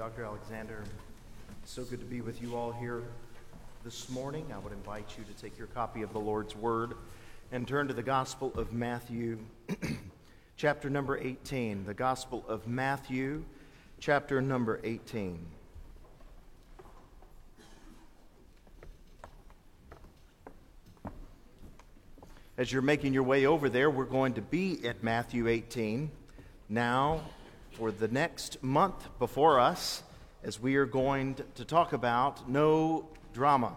Dr. Alexander. So good to be with you all here this morning. I would invite you to take your copy of the Lord's Word and turn to the Gospel of Matthew, chapter number 18. The Gospel of Matthew, chapter number 18. As you're making your way over there, we're going to be at Matthew 18 now for the next month before us as we are going to talk about no drama.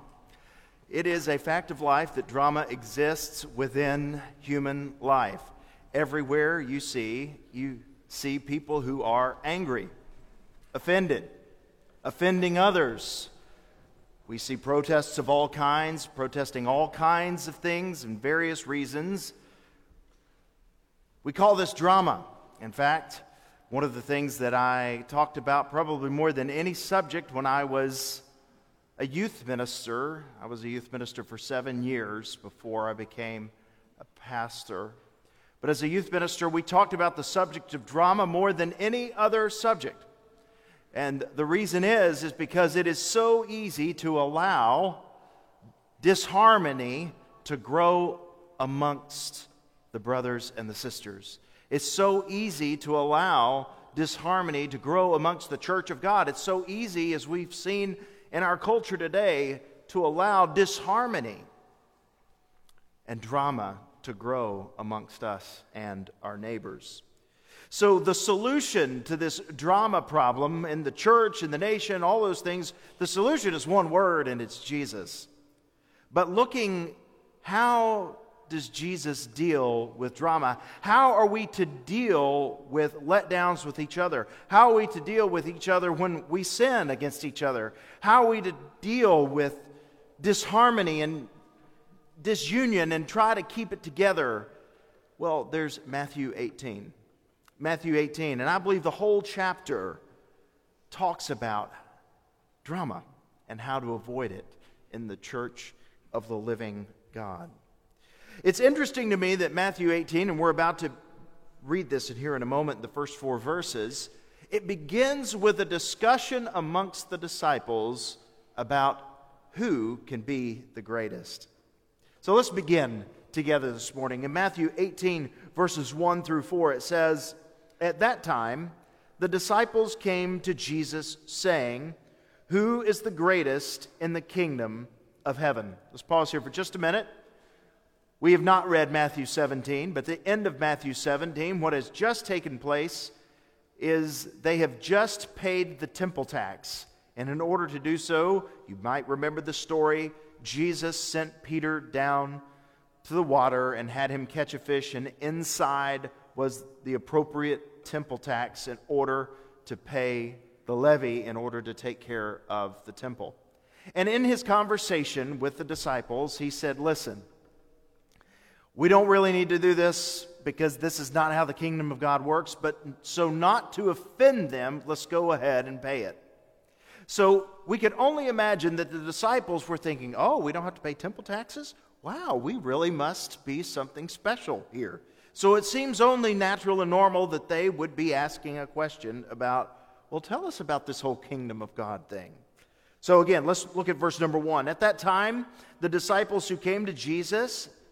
It is a fact of life that drama exists within human life. Everywhere you see, you see people who are angry, offended, offending others. We see protests of all kinds, protesting all kinds of things and various reasons. We call this drama. In fact, one of the things that I talked about probably more than any subject when I was a youth minister. I was a youth minister for seven years before I became a pastor. But as a youth minister, we talked about the subject of drama more than any other subject. And the reason is is because it is so easy to allow disharmony to grow amongst the brothers and the sisters. It's so easy to allow disharmony to grow amongst the church of God. It's so easy, as we've seen in our culture today, to allow disharmony and drama to grow amongst us and our neighbors. So, the solution to this drama problem in the church, in the nation, all those things, the solution is one word, and it's Jesus. But looking how does Jesus deal with drama? How are we to deal with letdowns with each other? How are we to deal with each other when we sin against each other? How are we to deal with disharmony and disunion and try to keep it together? Well, there's Matthew 18. Matthew 18. And I believe the whole chapter talks about drama and how to avoid it in the church of the living God. It's interesting to me that Matthew 18, and we're about to read this in here in a moment, the first four verses, it begins with a discussion amongst the disciples about who can be the greatest. So let's begin together this morning. In Matthew 18, verses 1 through 4, it says, At that time, the disciples came to Jesus, saying, Who is the greatest in the kingdom of heaven? Let's pause here for just a minute. We have not read Matthew 17, but the end of Matthew 17, what has just taken place is they have just paid the temple tax. And in order to do so, you might remember the story Jesus sent Peter down to the water and had him catch a fish, and inside was the appropriate temple tax in order to pay the levy in order to take care of the temple. And in his conversation with the disciples, he said, Listen, we don't really need to do this because this is not how the kingdom of God works, but so not to offend them, let's go ahead and pay it. So we can only imagine that the disciples were thinking, oh, we don't have to pay temple taxes? Wow, we really must be something special here. So it seems only natural and normal that they would be asking a question about, well, tell us about this whole kingdom of God thing. So again, let's look at verse number one. At that time, the disciples who came to Jesus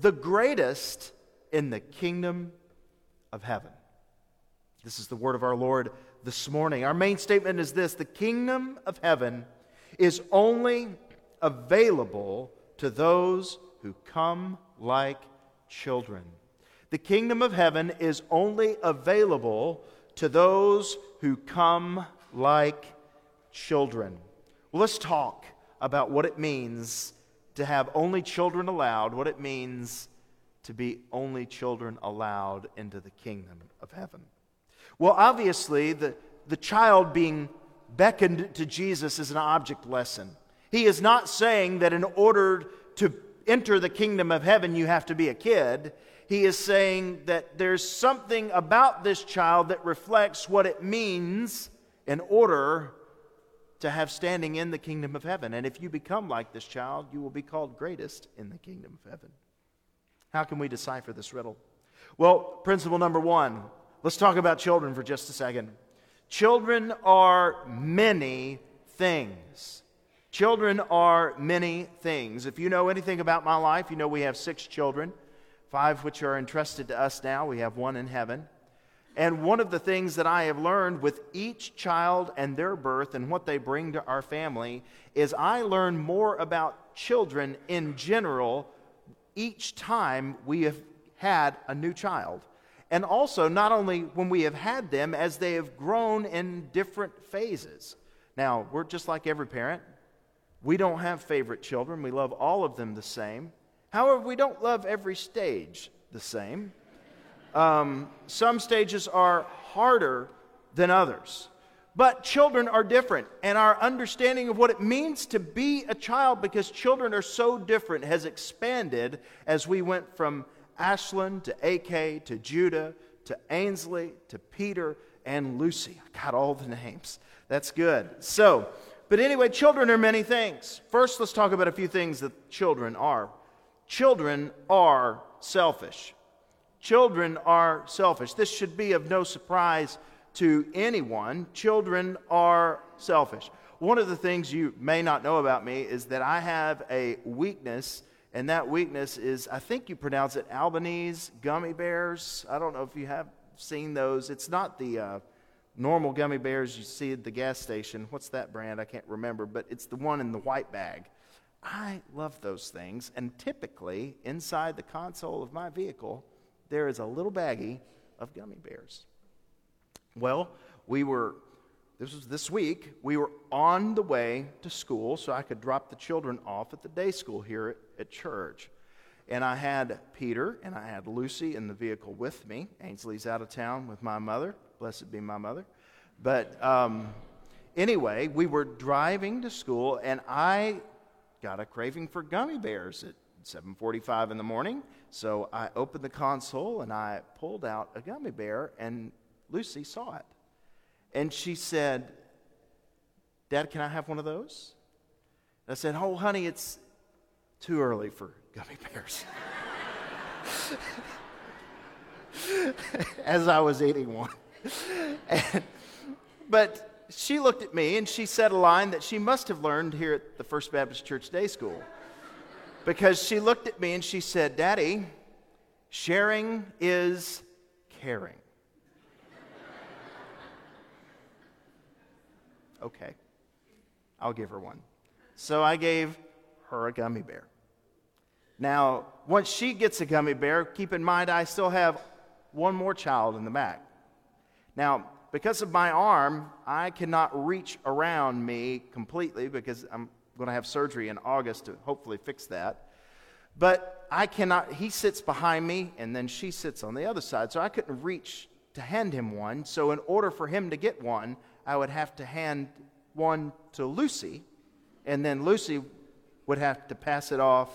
the greatest in the kingdom of heaven. This is the word of our Lord this morning. Our main statement is this the kingdom of heaven is only available to those who come like children. The kingdom of heaven is only available to those who come like children. Well, let's talk about what it means to have only children allowed, what it means to be only children allowed into the kingdom of heaven. Well, obviously, the, the child being beckoned to Jesus is an object lesson. He is not saying that in order to enter the kingdom of heaven, you have to be a kid. He is saying that there's something about this child that reflects what it means in order to have standing in the kingdom of heaven. And if you become like this child, you will be called greatest in the kingdom of heaven. How can we decipher this riddle? Well, principle number one let's talk about children for just a second. Children are many things. Children are many things. If you know anything about my life, you know we have six children, five which are entrusted to us now. We have one in heaven. And one of the things that I have learned with each child and their birth and what they bring to our family is I learn more about children in general each time we have had a new child. And also, not only when we have had them, as they have grown in different phases. Now, we're just like every parent. We don't have favorite children. We love all of them the same. However, we don't love every stage the same. Um, some stages are harder than others. But children are different, and our understanding of what it means to be a child, because children are so different, has expanded as we went from Ashlyn to AK to Judah to Ainsley to Peter and Lucy. I got all the names. That's good. So, but anyway, children are many things. First, let's talk about a few things that children are. Children are selfish. Children are selfish. This should be of no surprise to anyone. Children are selfish. One of the things you may not know about me is that I have a weakness, and that weakness is, I think you pronounce it Albanese gummy bears. I don't know if you have seen those. It's not the uh, normal gummy bears you see at the gas station. What's that brand? I can't remember, but it's the one in the white bag. I love those things, and typically inside the console of my vehicle, there is a little baggie of gummy bears. Well, we were, this was this week, we were on the way to school so I could drop the children off at the day school here at, at church. And I had Peter and I had Lucy in the vehicle with me. Ainsley's out of town with my mother. Blessed be my mother. But um, anyway, we were driving to school and I got a craving for gummy bears at 7:45 in the morning. So I opened the console and I pulled out a gummy bear, and Lucy saw it. And she said, Dad, can I have one of those? And I said, Oh, honey, it's too early for gummy bears. As I was eating one. And, but she looked at me and she said a line that she must have learned here at the First Baptist Church Day School because she looked at me and she said, Daddy, sharing is caring. okay, I'll give her one. So I gave her a gummy bear. Now, once she gets a gummy bear, keep in mind I still have one more child in the back. Now, because of my arm, I cannot reach around me completely because I'm going to have surgery in August to hopefully fix that. But I cannot, he sits behind me and then she sits on the other side. So I couldn't reach to hand him one. So, in order for him to get one, I would have to hand one to Lucy, and then Lucy would have to pass it off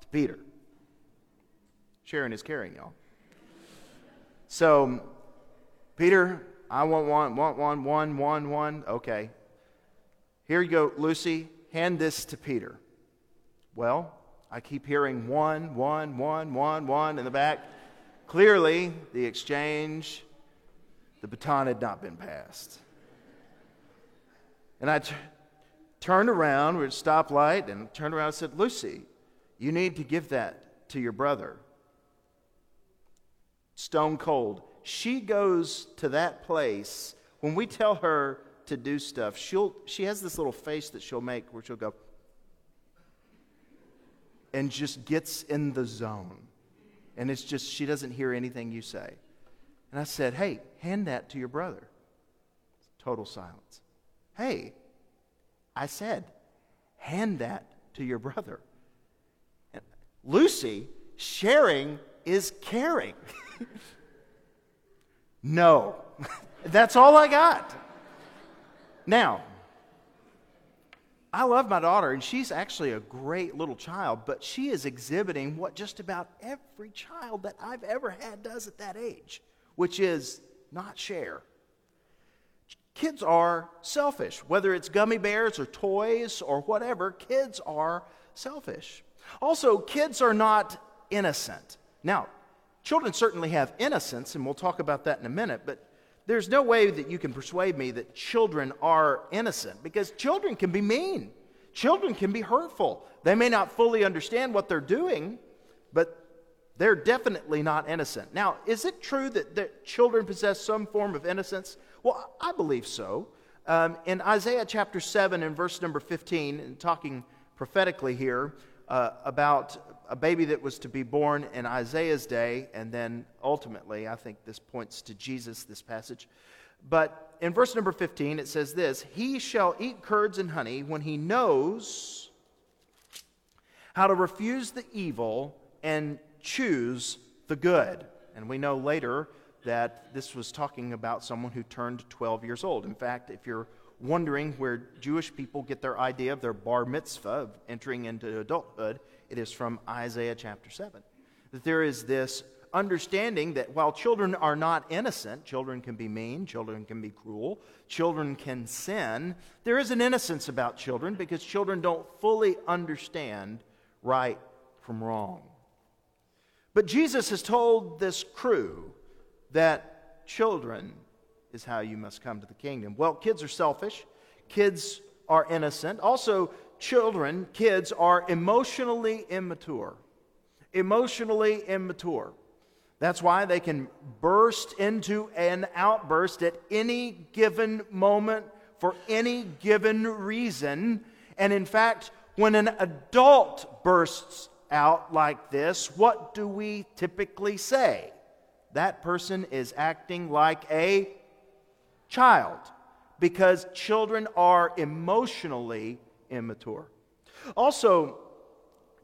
to Peter. Sharon is caring, y'all. So, Peter, I want one, want one, one, one, one. Okay. Here you go, Lucy hand this to Peter. Well, I keep hearing one, one, one, one, one in the back. Clearly, the exchange, the baton had not been passed. And I t- turned around, we're at a stoplight, and turned around and said, Lucy, you need to give that to your brother. Stone cold. She goes to that place. When we tell her to do stuff, she'll, she has this little face that she'll make where she'll go and just gets in the zone. And it's just, she doesn't hear anything you say. And I said, Hey, hand that to your brother. Total silence. Hey, I said, hand that to your brother. And Lucy, sharing is caring. no, that's all I got. Now, I love my daughter, and she's actually a great little child, but she is exhibiting what just about every child that I've ever had does at that age, which is not share. Kids are selfish, whether it's gummy bears or toys or whatever, kids are selfish. Also, kids are not innocent. Now, children certainly have innocence, and we'll talk about that in a minute, but there's no way that you can persuade me that children are innocent because children can be mean. Children can be hurtful. They may not fully understand what they're doing, but they're definitely not innocent. Now, is it true that, that children possess some form of innocence? Well, I believe so. Um, in Isaiah chapter 7 and verse number 15, and talking prophetically here uh, about a baby that was to be born in Isaiah's day, and then ultimately, I think this points to Jesus, this passage. But in verse number 15, it says this He shall eat curds and honey when he knows how to refuse the evil and choose the good. And we know later that this was talking about someone who turned 12 years old. In fact, if you're wondering where Jewish people get their idea of their bar mitzvah, of entering into adulthood, it is from Isaiah chapter 7. That there is this understanding that while children are not innocent, children can be mean, children can be cruel, children can sin, there is an innocence about children because children don't fully understand right from wrong. But Jesus has told this crew that children is how you must come to the kingdom. Well, kids are selfish, kids are innocent. Also, children, kids, are emotionally immature. Emotionally immature. That's why they can burst into an outburst at any given moment for any given reason. And in fact, when an adult bursts out like this, what do we typically say? That person is acting like a child because children are emotionally immature. Also,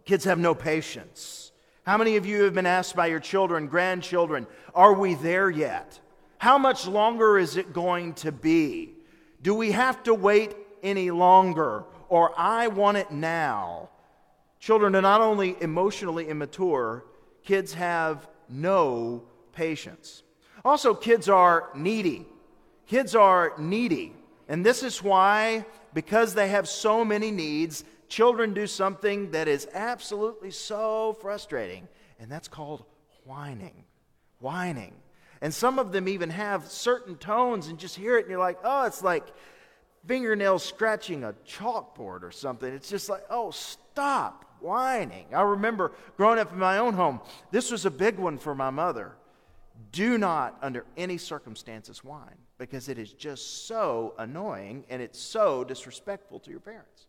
kids have no patience. How many of you have been asked by your children, grandchildren, are we there yet? How much longer is it going to be? Do we have to wait any longer? Or I want it now. Children are not only emotionally immature, kids have no patience. Also, kids are needy. Kids are needy. And this is why, because they have so many needs, children do something that is absolutely so frustrating, and that's called whining. Whining. And some of them even have certain tones, and just hear it, and you're like, oh, it's like fingernails scratching a chalkboard or something. It's just like, oh, stop whining. I remember growing up in my own home, this was a big one for my mother. Do not, under any circumstances, whine because it is just so annoying and it's so disrespectful to your parents.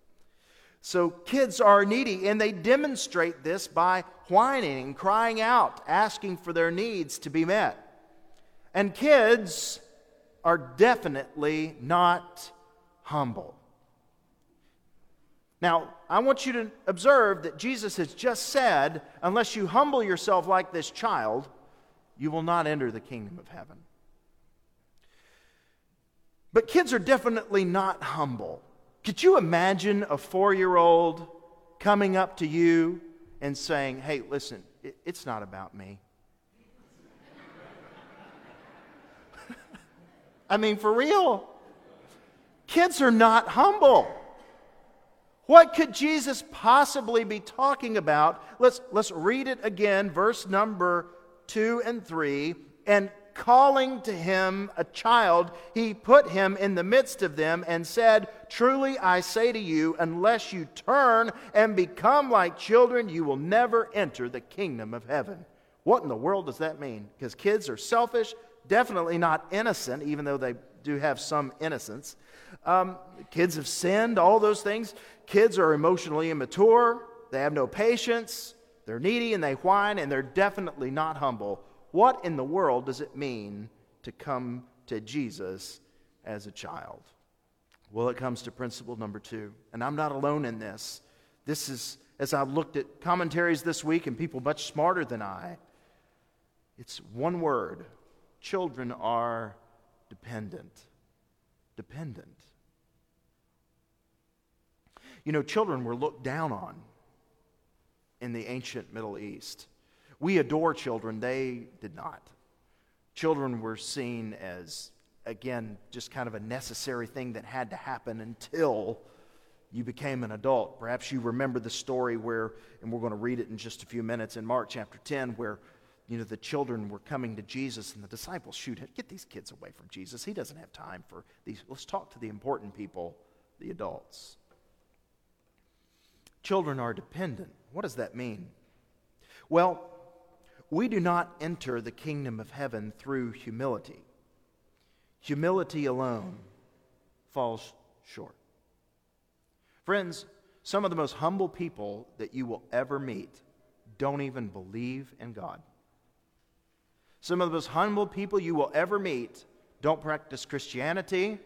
So kids are needy and they demonstrate this by whining and crying out, asking for their needs to be met. And kids are definitely not humble. Now, I want you to observe that Jesus has just said, unless you humble yourself like this child, you will not enter the kingdom of heaven. But kids are definitely not humble. Could you imagine a four year old coming up to you and saying, Hey, listen, it's not about me? I mean, for real. Kids are not humble. What could Jesus possibly be talking about? Let's, let's read it again, verse number 2 and 3. And calling to him a child, he put him in the midst of them and said, Truly I say to you, unless you turn and become like children, you will never enter the kingdom of heaven. What in the world does that mean? Because kids are selfish, definitely not innocent, even though they do have some innocence. Um, kids have sinned, all those things. Kids are emotionally immature, they have no patience, they're needy and they whine, and they're definitely not humble what in the world does it mean to come to Jesus as a child? Well, it comes to principle number two. And I'm not alone in this. This is, as I've looked at commentaries this week and people much smarter than I, it's one word children are dependent. Dependent. You know, children were looked down on in the ancient Middle East. We adore children, they did not. Children were seen as, again, just kind of a necessary thing that had to happen until you became an adult. Perhaps you remember the story where, and we're going to read it in just a few minutes in Mark chapter 10, where you know the children were coming to Jesus and the disciples shoot get these kids away from Jesus. He doesn't have time for these. Let's talk to the important people, the adults. Children are dependent. What does that mean? Well, we do not enter the kingdom of heaven through humility. Humility alone falls short. Friends, some of the most humble people that you will ever meet don't even believe in God. Some of the most humble people you will ever meet don't practice Christianity.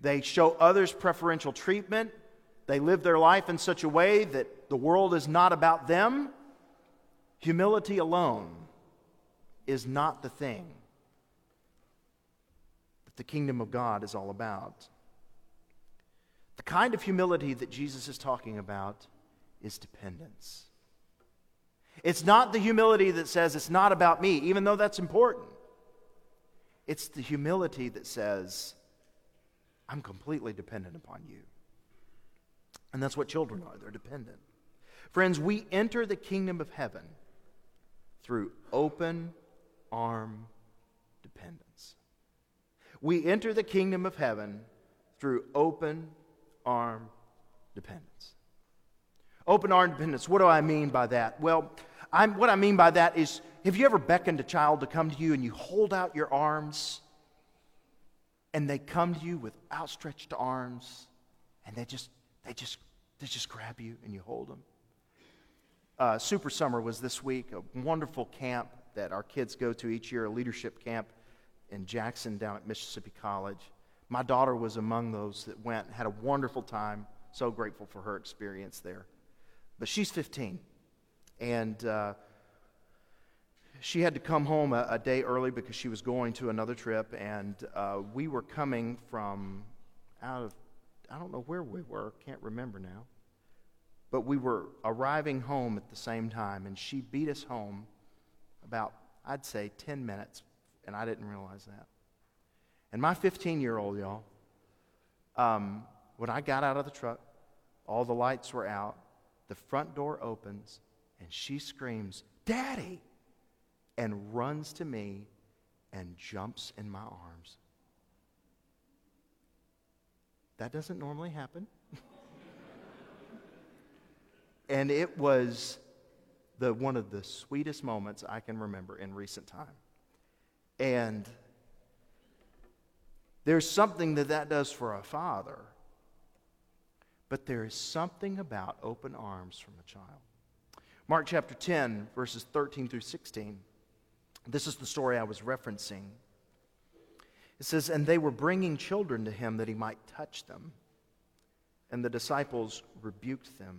They show others preferential treatment. They live their life in such a way that the world is not about them. Humility alone is not the thing that the kingdom of God is all about. The kind of humility that Jesus is talking about is dependence. It's not the humility that says it's not about me, even though that's important. It's the humility that says, I'm completely dependent upon you. And that's what children are they're dependent. Friends, we enter the kingdom of heaven through open arm dependence. We enter the kingdom of heaven through open arm dependence. Open arm dependence, what do I mean by that? Well, I'm, what I mean by that is have you ever beckoned a child to come to you and you hold out your arms and they come to you with outstretched arms and they just, they just, they just grab you and you hold them? Uh, Super Summer was this week, a wonderful camp that our kids go to each year, a leadership camp in Jackson down at Mississippi College. My daughter was among those that went, had a wonderful time. So grateful for her experience there. But she's 15. And uh, she had to come home a, a, day early because she was going to another trip. And uh, we were coming from out of, I don't know where we were, can't remember now. But we were arriving home at the same time. And she beat us home about, I'd say, 10 minutes. And I didn't realize that. And my 15 year old, y'all, um, when I got out of the truck, all the lights were out, the front door opens, and she screams, Daddy! and runs to me and jumps in my arms. That doesn't normally happen. and it was the, one of the sweetest moments I can remember in recent time. And there's something that that does for a father, but there is something about open arms from a child. Mark chapter 10, verses 13 through 16. This is the story I was referencing. It says, And they were bringing children to him that he might touch them. And the disciples rebuked them.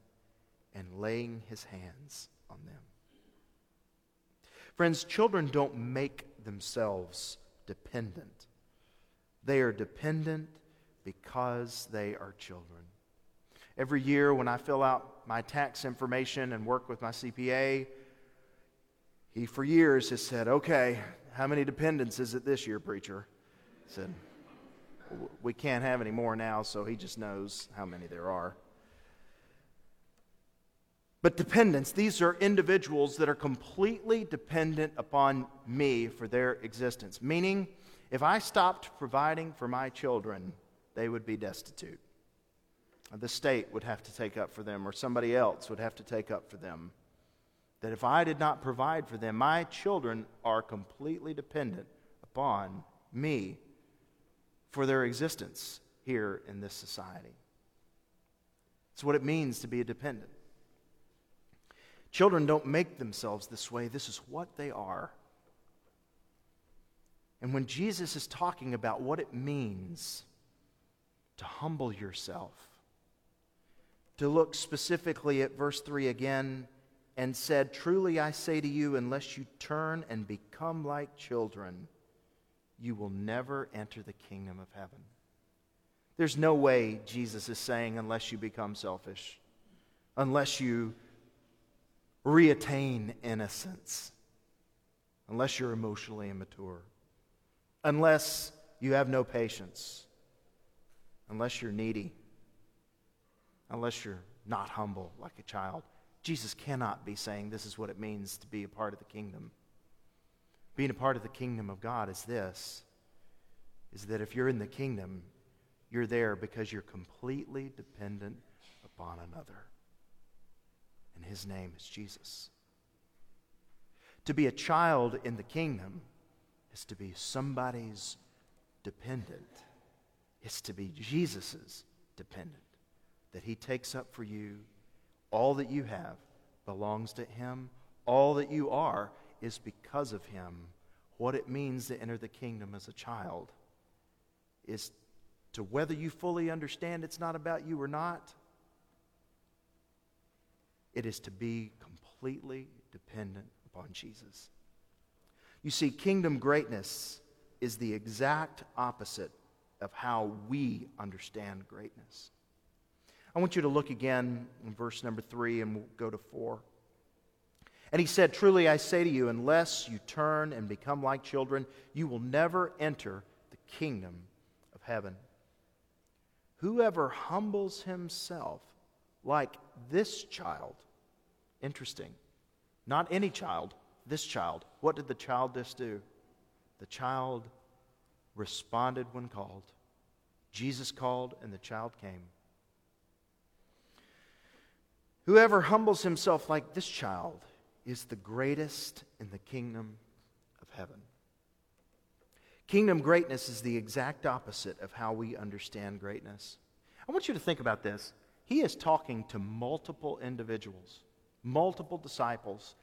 and laying his hands on them. Friends, children don't make themselves dependent. They are dependent because they are children. Every year, when I fill out my tax information and work with my CPA, he for years has said, Okay, how many dependents is it this year, preacher? I said, We can't have any more now, so he just knows how many there are. But dependents, these are individuals that are completely dependent upon me for their existence, meaning, if I stopped providing for my children, they would be destitute. The state would have to take up for them, or somebody else would have to take up for them. That if I did not provide for them, my children are completely dependent upon me for their existence here in this society. It's what it means to be a dependent. Children don't make themselves this way, this is what they are. And when Jesus is talking about what it means to humble yourself, to look specifically at verse 3 again, and said, Truly I say to you, unless you turn and become like children, you will never enter the kingdom of heaven. There's no way, Jesus is saying, unless you become selfish, unless you reattain innocence, unless you're emotionally immature, unless you have no patience, unless you're needy, unless you're not humble like a child. Jesus cannot be saying this is what it means to be a part of the kingdom. Being a part of the kingdom of God is this is that if you're in the kingdom, you're there because you're completely dependent upon another. And his name is Jesus. To be a child in the kingdom is to be somebody's dependent. It's to be Jesus's dependent. That he takes up for you all that you have belongs to him. All that you are is because of him. What it means to enter the kingdom as a child is to whether you fully understand it's not about you or not, it is to be completely dependent upon Jesus. You see, kingdom greatness is the exact opposite of how we understand greatness. I want you to look again in verse number three, and we'll go to four. And he said, Truly I say to you, unless you turn and become like children, you will never enter the kingdom of heaven. Whoever humbles himself like this child, interesting, not any child, this child. What did the child just do? The child responded when called. Jesus called, and the child came. Whoever humbles himself like this child is the greatest in the kingdom of heaven. Kingdom greatness is the exact opposite of how we understand greatness. I want you to think about this. He is talking to multiple individuals, multiple disciples.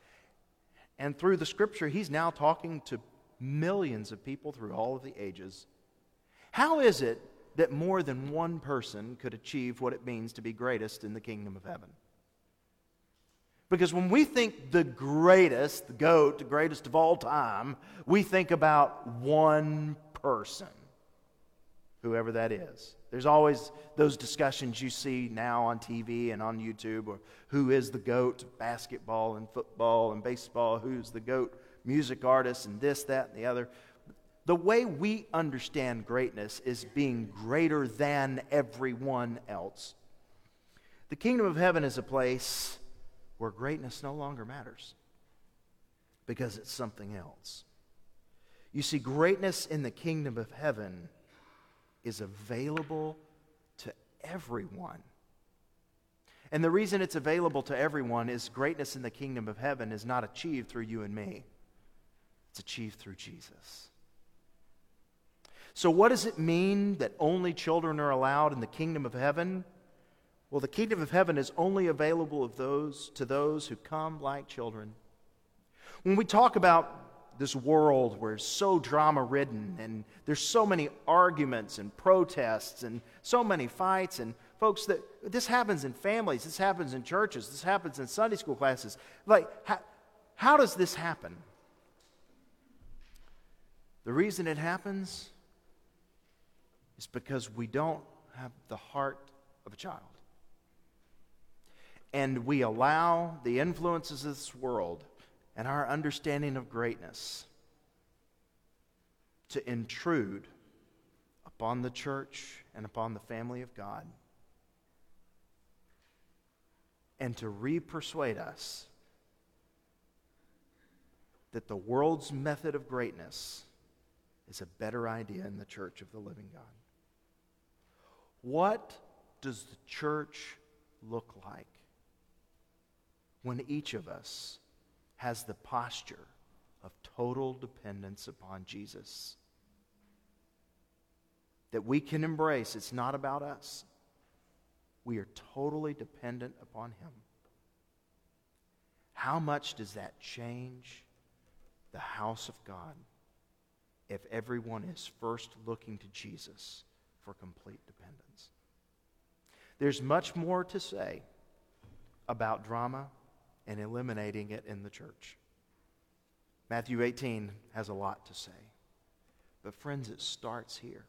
And through the scripture, he's now talking to millions of people through all of the ages. How is it that more than one person could achieve what it means to be greatest in the kingdom of heaven? Because when we think the greatest, the GOAT, the greatest of all time, we think about one person, whoever that is. There's always those discussions you see now on TV and on YouTube or who is the GOAT, basketball and football and baseball, who's the GOAT music artist and this, that, and the other. The way we understand greatness is being greater than everyone else. The kingdom of heaven is a place where greatness no longer matters because it's something else. You see, greatness in the kingdom of heaven is available to everyone. And the reason it's available to everyone is greatness in the kingdom of heaven is not achieved through you and me, it's achieved through Jesus. So, what does it mean that only children are allowed in the kingdom of heaven? Well, the kingdom of heaven is only available of those, to those who come like children. When we talk about this world where it's so drama ridden and there's so many arguments and protests and so many fights and folks that this happens in families this happens in churches this happens in sunday school classes. Like how, how does this happen? The reason it happens is because we don't have the heart of a child. And we allow the influences of this world and our understanding of greatness to intrude upon the church and upon the family of God and to re-persuade us that the world's method of greatness is a better idea in the church of the living God. What does the church look like? when each of us has the posture of total dependence upon Jesus. That we can embrace, it's not about us. We are totally dependent upon Him. How much does that change the house of God if everyone is first looking to Jesus for complete dependence? There's much more to say about drama and eliminating it in the church. Matthew 18 has a lot to say. But, friends, it starts here.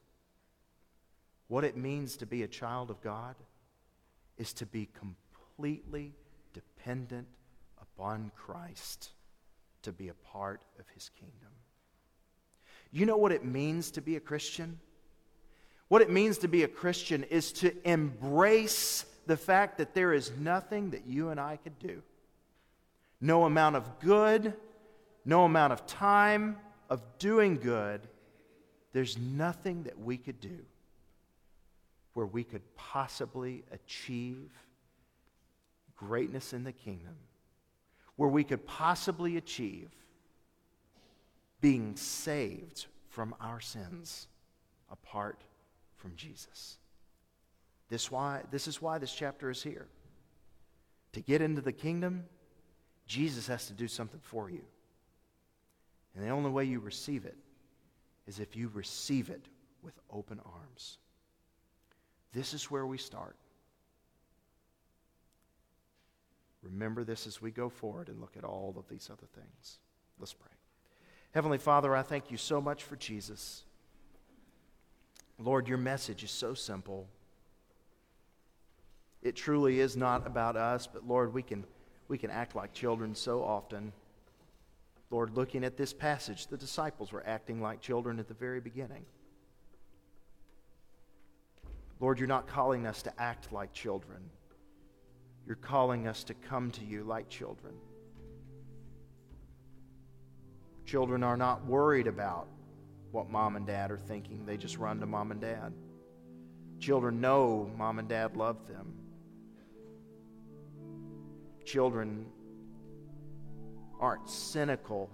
What it means to be a child of God is to be completely dependent upon Christ to be a part of his kingdom. You know what it means to be a Christian? What it means to be a Christian is to embrace the fact that there is nothing that you and I could do. No amount of good, no amount of time of doing good, there's nothing that we could do where we could possibly achieve greatness in the kingdom, where we could possibly achieve being saved from our sins apart from Jesus. This, why, this is why this chapter is here. To get into the kingdom, Jesus has to do something for you. And the only way you receive it is if you receive it with open arms. This is where we start. Remember this as we go forward and look at all of these other things. Let's pray. Heavenly Father, I thank you so much for Jesus. Lord, your message is so simple. It truly is not about us, but Lord, we can, we can act like children so often. Lord, looking at this passage, the disciples were acting like children at the very beginning. Lord, you're not calling us to act like children. You're calling us to come to you like children. Children are not worried about what mom and dad are thinking, they just run to mom and dad. Children know mom and dad love them. Children aren't cynical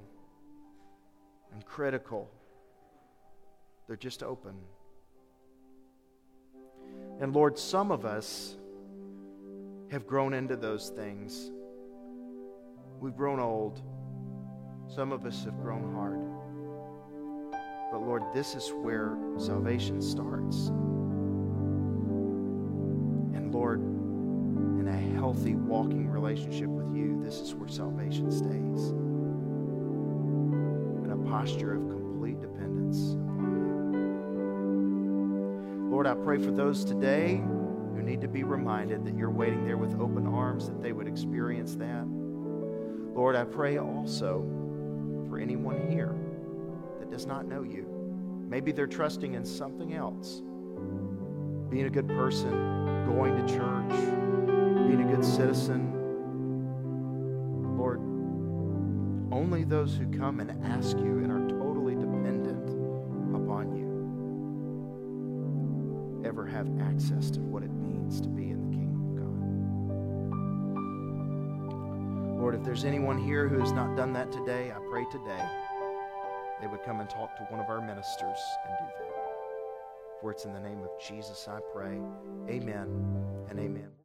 and critical, they're just open. And Lord, some of us have grown into those things. We've grown old. Some of us have grown hard. But Lord, this is where salvation starts. And Lord, healthy walking relationship with you, this is where salvation stays. In a posture of complete dependence upon you. Lord, I pray for those today who need to be reminded that you're waiting there with open arms, that they would experience that. Lord, I pray also for anyone here that does not know you. Maybe they're trusting in something else. Being a good person, going to church, being a good citizen. Lord, only those who come and ask you and are totally dependent upon you ever have access to what it means to be in the kingdom of God. Lord, if there's anyone here who has not done that today, I pray today they would come and talk to one of our ministers and do that. For it's in the name of Jesus I pray. Amen and amen.